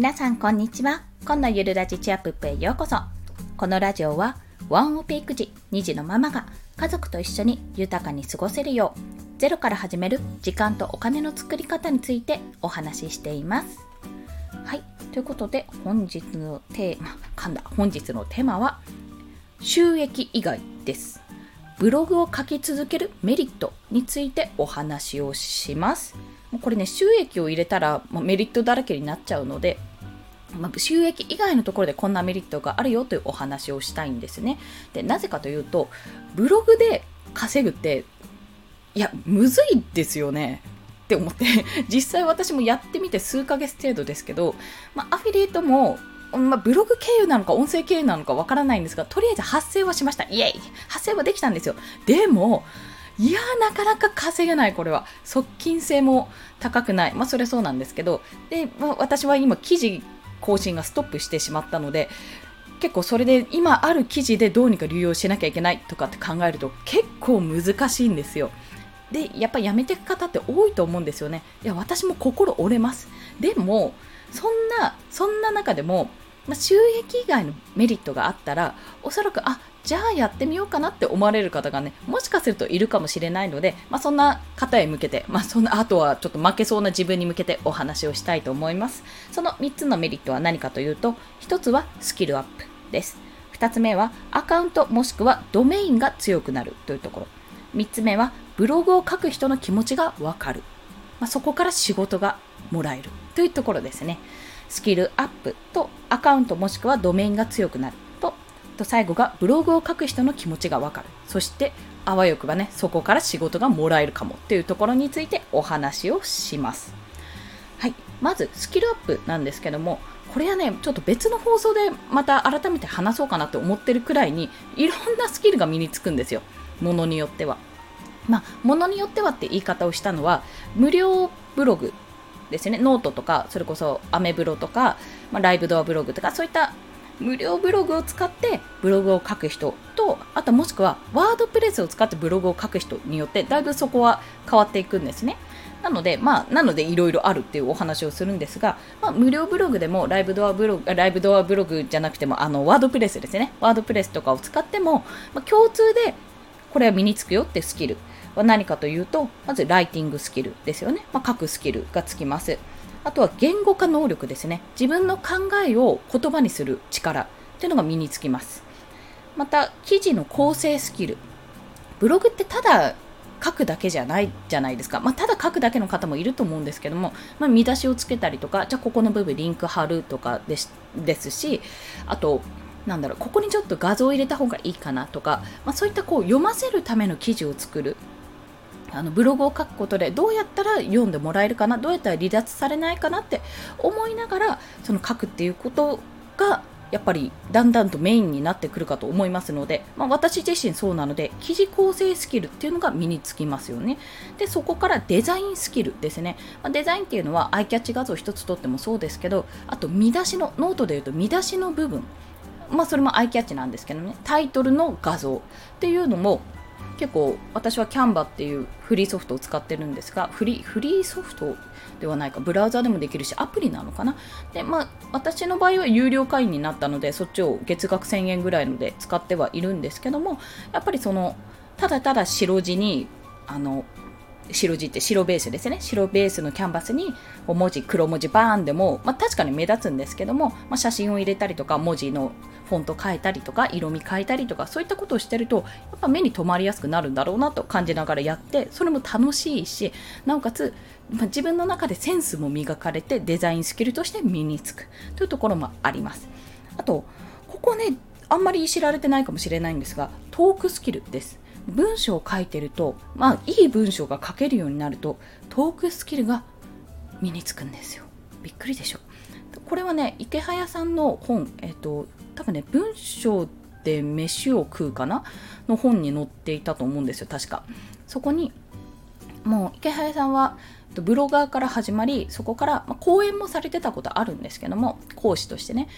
皆さんこんにちは。今のゆるラジチアップへようこそ。このラジオはワンオペ育児2児のママが家族と一緒に豊かに過ごせるようゼロから始める時間とお金の作り方についてお話ししています。はいということで本日のテーマ噛んだ本日のテーマは収益以外です。ブログを書き続けるメリットについてお話をします。これね収益を入れたら、まメリットだらけになっちゃうのでま、収益以外のところでこんなメリットがあるよというお話をしたいんですね。でなぜかというとブログで稼ぐっていやむずいですよねって思って 実際私もやってみて数ヶ月程度ですけど、まあ、アフィリエイトもまあ、ブログ経由なのか音声経由なのかわからないんですが、とりあえず発生はしました。イエイ発生はできたんですよ。でも、いやなかなか稼げない、これは。側近性も高くない。まあ、それそうなんですけど、で、まあ、私は今、記事更新がストップしてしまったので、結構それで今ある記事でどうにか流用しなきゃいけないとかって考えると結構難しいんですよ。で、やっぱやめていく方って多いと思うんですよね。いや、私も心折れます。でも、そんな、そんな中でも、まあ、収益以外のメリットがあったらおそらくあじゃあやってみようかなって思われる方がねもしかするといるかもしれないので、まあ、そんな方へ向けて、まあ、そんなあとはちょっと負けそうな自分に向けてお話をしたいと思います。その3つのメリットは何かというと1つはスキルアップです。2つ目はアカウントもしくはドメインが強くなるというところ。3つ目はブログを書く人の気持ちがわかる、まあ、そこから仕事がもらえるというところですね。スキルアップとアカウントもしくはドメインが強くなるとと最後がブログを書く人の気持ちがわかる。そしてあわよくばねそこから仕事がもらえるかもっていうところについてお話をします。はい。まずスキルアップなんですけどもこれはねちょっと別の放送でまた改めて話そうかなって思ってるくらいにいろんなスキルが身につくんですよ。ものによっては。まあ、ものによってはって言い方をしたのは無料ブログですねノートとかそれこそアメブロとか、まあ、ライブドアブログとかそういった無料ブログを使ってブログを書く人とあともしくは WordPress を使ってブログを書く人によってだいぶそこは変わっていくんですね。なので、まあ、なのでいろいろあるっていうお話をするんですが、まあ、無料ブログでもライブドアブログ、ライブドアブログじゃなくても、あの、 WordPress ですね。 WordPress とかを使っても、まあ、共通でこれは身につくよってスキルは何かというと、まずライティングスキルですよね。まあ、書くスキルがつきます。あとは言語化能力ですね。自分の考えを言葉にする力っていうのが身につきます。また、記事の構成スキル。ブログってただ書くだけじゃないじゃないですか。まあ、ただ書くだけの方もいると思うんですけども、まあ、見出しをつけたりとか、じゃあここの部分リンク貼るとかですですし、あと、なんだろう、ここにちょっと画像を入れた方がいいかなとか、まあ、そういったこう読ませるための記事を作る。あのブログを書くことでどうやったら読んでもらえるかなどうやったら離脱されないかなって思いながらその書くっていうことがやっぱりだんだんとメインになってくるかと思いますので、まあ、私自身そうなので記事構成スキルっていうのが身につきますよね。でそこからデザインスキルですね、まあ、デザインっていうのはアイキャッチ画像一つとってもそうですけどあと見出しのノートでいうと見出しの部分。まあそれもアイキャッチなんですけどね。タイトルの画像っていうのも結構私はキャンバっていうフリーソフトを使ってるんですがフリーフリーソフトではないかブラウザでもできるしアプリなのかな？でまあ私の場合は有料会員になったのでそっちを月額1000円ぐらいので使ってはいるんですけどもやっぱりそのただただ白地にあの白地って白ベースですね。白ベースのキャンバスに文字黒文字バーンでも、まあ、確かに目立つんですけども、まあ、写真を入れたりとか文字のフォント変えたりとか色味変えたりとかそういったことをしてるとやっぱ目に留まりやすくなるんだろうなと感じながらやってそれも楽しいしなおかつ、まあ、自分の中でセンスも磨かれてデザインスキルとして身につく。というところもあります。あとここねあんまり知られてないかもしれないんですがトークスキルです。文章を書いてるとまあいい文章が書けるようになるとトークスキルが身につくんですよ。びっくりでしょ。これはね池早さんの本、えっ、ー、と多分ね文章で飯を食うかな？の本に載っていたと思うんですよ確か。そこにもう池早さんはブロガーから始まりそこから、まあ、講演もされてたことあるんですけども講師としてね。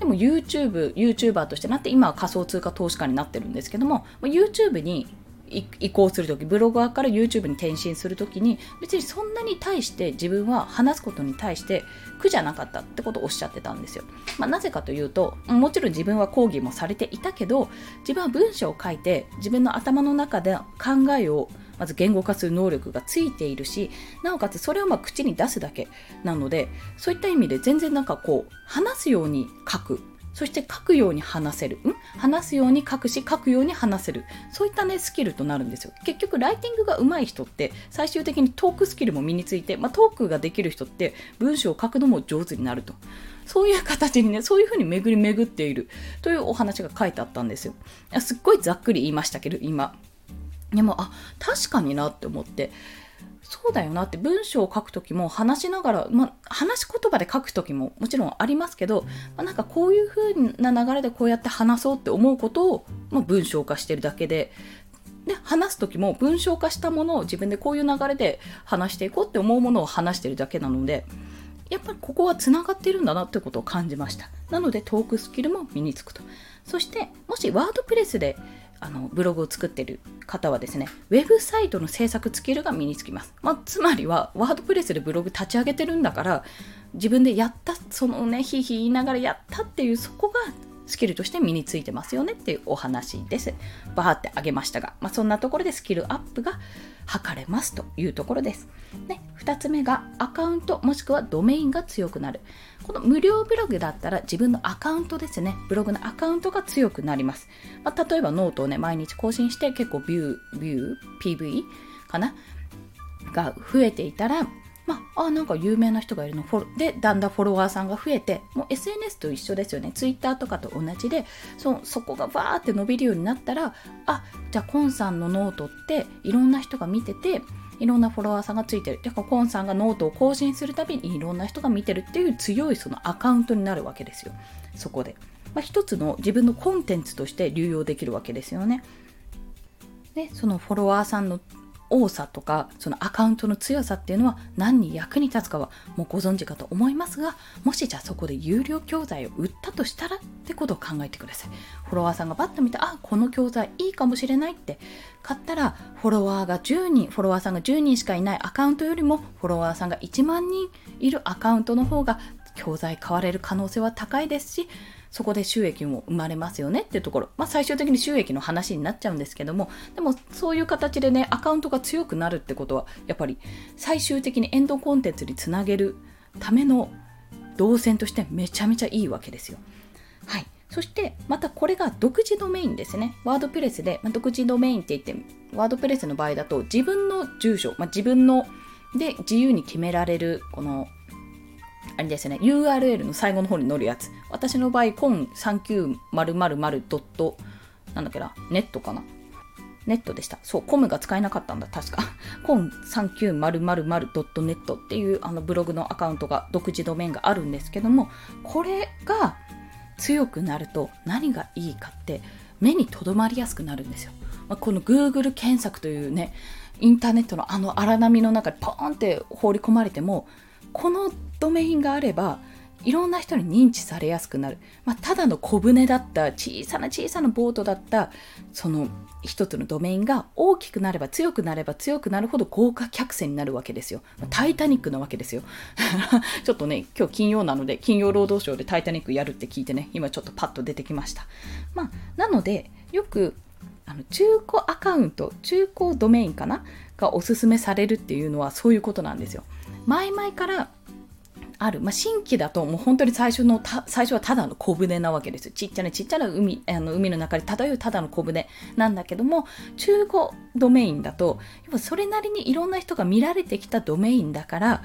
でも YouTube、YouTuber としてなって今は仮想通貨投資家になってるんですけども YouTube に移行するとき、ブロガーから YouTube に転身するときに、別にそんなに対して自分は話すことに対して苦じゃなかったってことをおっしゃってたんですよ。まあ、なぜかというと、もちろん自分は講義もされていたけど、自分は文章を書いて、自分の頭の中で考えをまず言語化する能力がついているし、なおかつそれをま口に出すだけなので、そういった意味で全然なんかこう、話すように書くそして書くように話せる。ん？話すように書くし、書くように話せる。そういったね、スキルとなるんですよ。結局、ライティングが上手い人って、最終的にトークスキルも身について、まあ、トークができる人って、文章を書くのも上手になると。そういう形にね、そういうふうに巡り巡っているというお話が書いてあったんですよ。すっごいざっくり言いましたけど、今。でも、あ、確かになって思って。そうだよなって文章を書く時も話しながら、ま、話し言葉で書く時ももちろんありますけど、ま、なんかこういう風な流れでこうやって話そうって思うことを、ま、文章化してるだけで。で話す時も文章化したものを自分でこういう流れで話していこうって思うものを話してるだけなのでやっぱりここはつながってるんだなってことを感じました。なのでトークスキルも身につくと。そしてもしワードプレスであのブログを作ってる方はですね、ウェブサイトの制作スキルが身につきます。まあ、つまりは、ワードプレスでブログ立ち上げてるんだから、自分でやった、そのね、ひいひい言いながらやったっていう、そこがスキルとして身についてますよねっていうお話です。バーってあげましたが、まあ、そんなところでスキルアップが図れますというところです。で、2つ目がアカウントもしくはドメインが強くなる。この無料ブログだったら自分のアカウントですね、ブログのアカウントが強くなります。まあ、例えばノートをね、毎日更新して結構ビュー、ビュー、PV かな？が増えていたら、まあ、あなんか有名な人がいるのフォロでだんだんフォロワーさんが増えてもう SNS と一緒ですよね Twitter とかと同じでそそこがバーって伸びるようになったらあじゃあコンさんのノートっていろんな人が見てていろんなフォロワーさんがついてる。だからコンさんがノートを更新するたびにいろんな人が見てるっていう強いそのアカウントになるわけですよ。そこで。まあ、一つの自分のコンテンツとして流用できるわけですよね。で、そのフォロワーさんの多さとかそのアカウントの強さっていうのは何に役に立つかはもうご存知かと思いますがもしじゃあそこで有料教材を売ったとしたらってことを考えてください。フォロワーさんがバッと見てあこの教材いいかもしれないって買ったらフォロワーが10人フォロワーさんが10人しかいないアカウントよりもフォロワーさんが1万人いるアカウントの方が教材買われる可能性は高いですしそこで収益も生まれますよねっていうところ、まあ、最終的に収益の話になっちゃうんですけどもでもそういう形でねアカウントが強くなるってことはやっぱり最終的にエンドコンテンツにつなげるための動線としてめちゃめちゃいいわけですよ。はい、そしてまたこれが独自ドメインですね。ワードプレスで、まあ、独自ドメインって言って、ワードプレスの場合だと自分の住所、まあ、自分ので自由に決められるこのあれですね、URL の最後の方に載るやつ。私の場合、コン39000ドット、なんだっけな、ネットかな。ネットでした。そう、コムが使えなかったんだ、確か。コン39000ドットネットっていうあのブログのアカウントが、独自ドメインがあるんですけども、これが強くなると何がいいかって、目に留まりやすくなるんですよ。まあ、この Google 検索というね、インターネットのあの荒波の中にポーンって放り込まれても、このドメインがあればいろんな人に認知されやすくなる、まあ、ただの小舟だった小さな小さなボートだったその一つのドメインが大きくなれば強くなれば強くなるほど豪華客船になるわけですよ。タイタニックなわけですよ。ちょっとね今日金曜なので金曜労働省でタイタニックやるって聞いてね今ちょっとパッと出てきました。まあなのでよくあの中古アカウント中古ドメインかな？がおすすめされるっていうのはそういうことなんですよ。前々からある、まあ、新規だともう本当に最初の最初はただの小舟なわけですよ。ちっちゃなちっちゃな海あの海の中で漂うただの小舟なんだけども中古ドメインだとやっぱそれなりにいろんな人が見られてきたドメインだから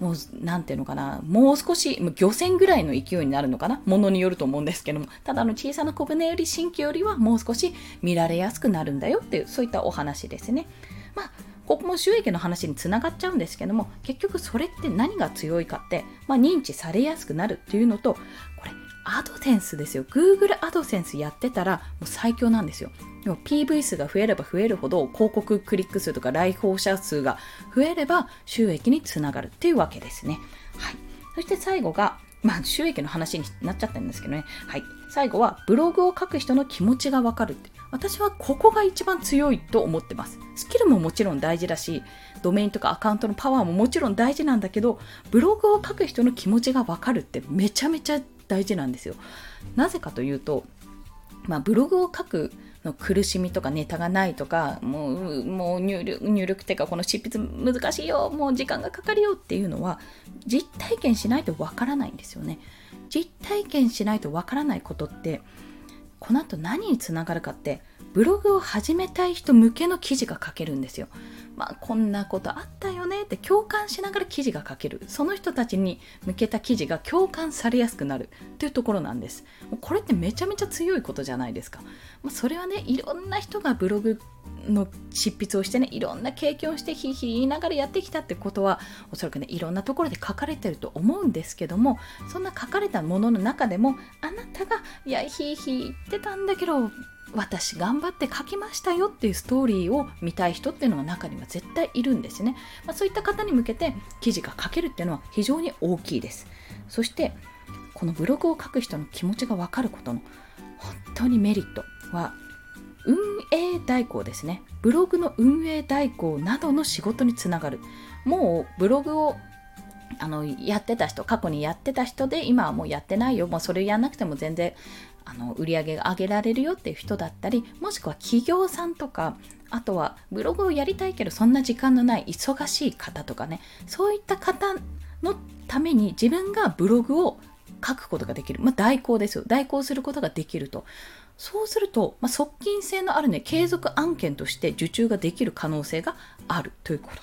もう、なんていうのかな、もう少し、漁船ぐらいの勢いになるのかな、ものによると思うんですけども、ただの小さな小舟より新規よりはもう少し見られやすくなるんだよっていう、そういったお話ですね。まあここも収益の話につながっちゃうんですけども結局それって何が強いかって、まあ、認知されやすくなるっていうのとこれアドセンスですよ Google アドセンスやってたらもう最強なんですよでも PV 数が増えれば増えるほど広告クリック数とか来訪者数が増えれば収益につながるっていうわけですねはいそして最後がまあ、収益の話になっちゃったんですけどね。はい。最後は、ブログを書く人の気持ちがわかるって。私はここが一番強いと思ってます。スキルももちろん大事だしドメインとかアカウントのパワーももちろん大事なんだけどブログを書く人の気持ちがわかるってめちゃめちゃ大事なんですよ。なぜかというとまあ、ブログを書くの苦しみとかネタがないとかもうもう入力入力っていうかこの執筆難しいよもう時間がかかるよっていうのは実体験しないとわからないんですよね。実体験しないとわからないことってこの後何につながるかってブログを始めたい人向けの記事が書けるんですよ。まあこんなことあったよねって共感しながら記事が書ける。その人たちに向けた記事が共感されやすくなるっていうところなんです。これってめちゃめちゃ強いことじゃないですか。まあ、それはね、いろんな人がブログの執筆をしてねいろんな経験をしてひいひい言いながらやってきたってことはおそらくねいろんなところで書かれてると思うんですけどもそんな書かれたものの中でもあなたがいやひいひい言ってたんだけど私頑張って書きましたよっていうストーリーを見たい人っていうのが中には絶対いるんですね、まあ、そういった方に向けて記事が書けるっていうのは非常に大きいです。そしてこのブログを書く人の気持ちが分かることの本当にメリットは運営代行ですね。ブログの運営代行などの仕事につながる。もうブログをあのやってた人過去にやってた人で今はもうやってないよ。もうそれやんなくても全然あの売り上げが上げられるよっていう人だったりもしくは企業さんとかあとはブログをやりたいけどそんな時間のない忙しい方とかねそういった方のために自分がブログを書くことができる、まあ、代行ですよ。代行することができると。そうすると、まあ、側近性のあるね継続案件として受注ができる可能性があるということ。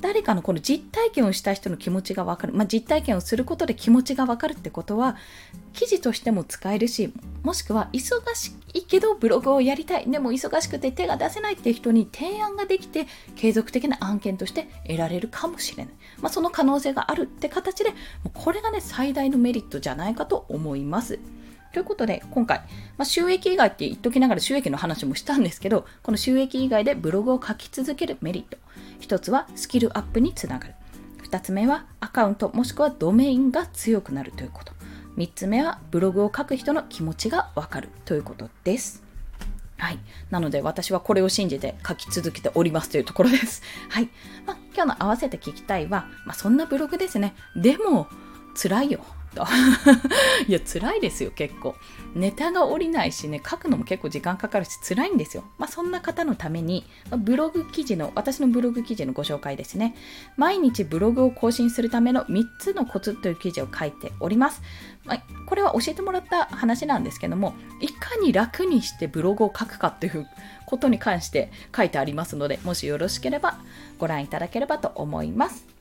誰かのこの実体験をした人の気持ちが分かる、まあ、実体験をすることで気持ちが分かるってことは記事としても使えるしもしくは忙しいけどブログをやりたいでも忙しくて手が出せないっていう人に提案ができて継続的な案件として得られるかもしれない、まあ、その可能性があるって形でこれがね最大のメリットじゃないかと思います。ということで、今回、まあ、収益以外って言っときながら収益の話もしたんですけど、この収益以外でブログを書き続けるメリット。1つはスキルアップにつながる。2つ目はアカウントもしくはドメインが強くなるということ。3つ目はブログを書く人の気持ちがわかるということです。はい。なので私はこれを信じて書き続けておりますというところです。はい。まあ、今日の合わせて聞きたいは、まあ、そんなブログですね。でも、辛いよ。と いや辛いですよ結構。ネタが下りないしね書くのも結構時間かかるし辛いんですよ。まあそんな方のためにブログ記事の私のブログ記事のご紹介ですね。毎日ブログを更新するための3つのコツという記事を書いております、まあ、これは教えてもらった話なんですけどもいかに楽にしてブログを書くかっていうことに関して書いてありますのでもしよろしければご覧いただければと思います。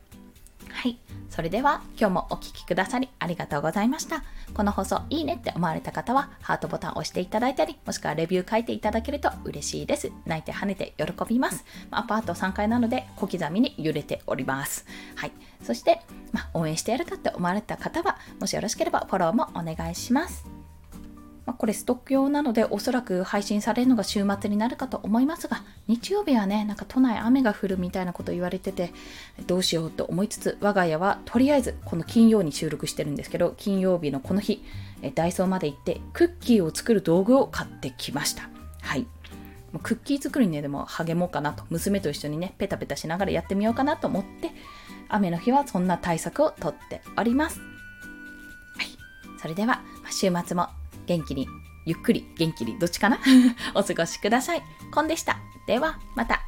それでは今日もお聴きくださりありがとうございました。この放送いいねって思われた方はハートボタンを押していただいたり、もしくはレビュー書いていただけると嬉しいです。泣いて跳ねて喜びます。アパート3階なので小刻みに揺れております。はい。そして、まあ、応援してやるかって思われた方は、もしよろしければフォローもお願いします。まあ、これストック用なのでおそらく配信されるのが週末になるかと思いますが日曜日はねなんか都内雨が降るみたいなこと言われててどうしようと思いつつ我が家はとりあえずこの金曜に収録してるんですけど金曜日のこの日ダイソーまで行ってクッキーを作る道具を買ってきました。はい。クッキー作りにねでも励もうかなと娘と一緒にねペタペタしながらやってみようかなと思って雨の日はそんな対策をとっております。はい。それでは週末も元気に、ゆっくり、元気に、どっちかな？お過ごしください。コンでした。では、また。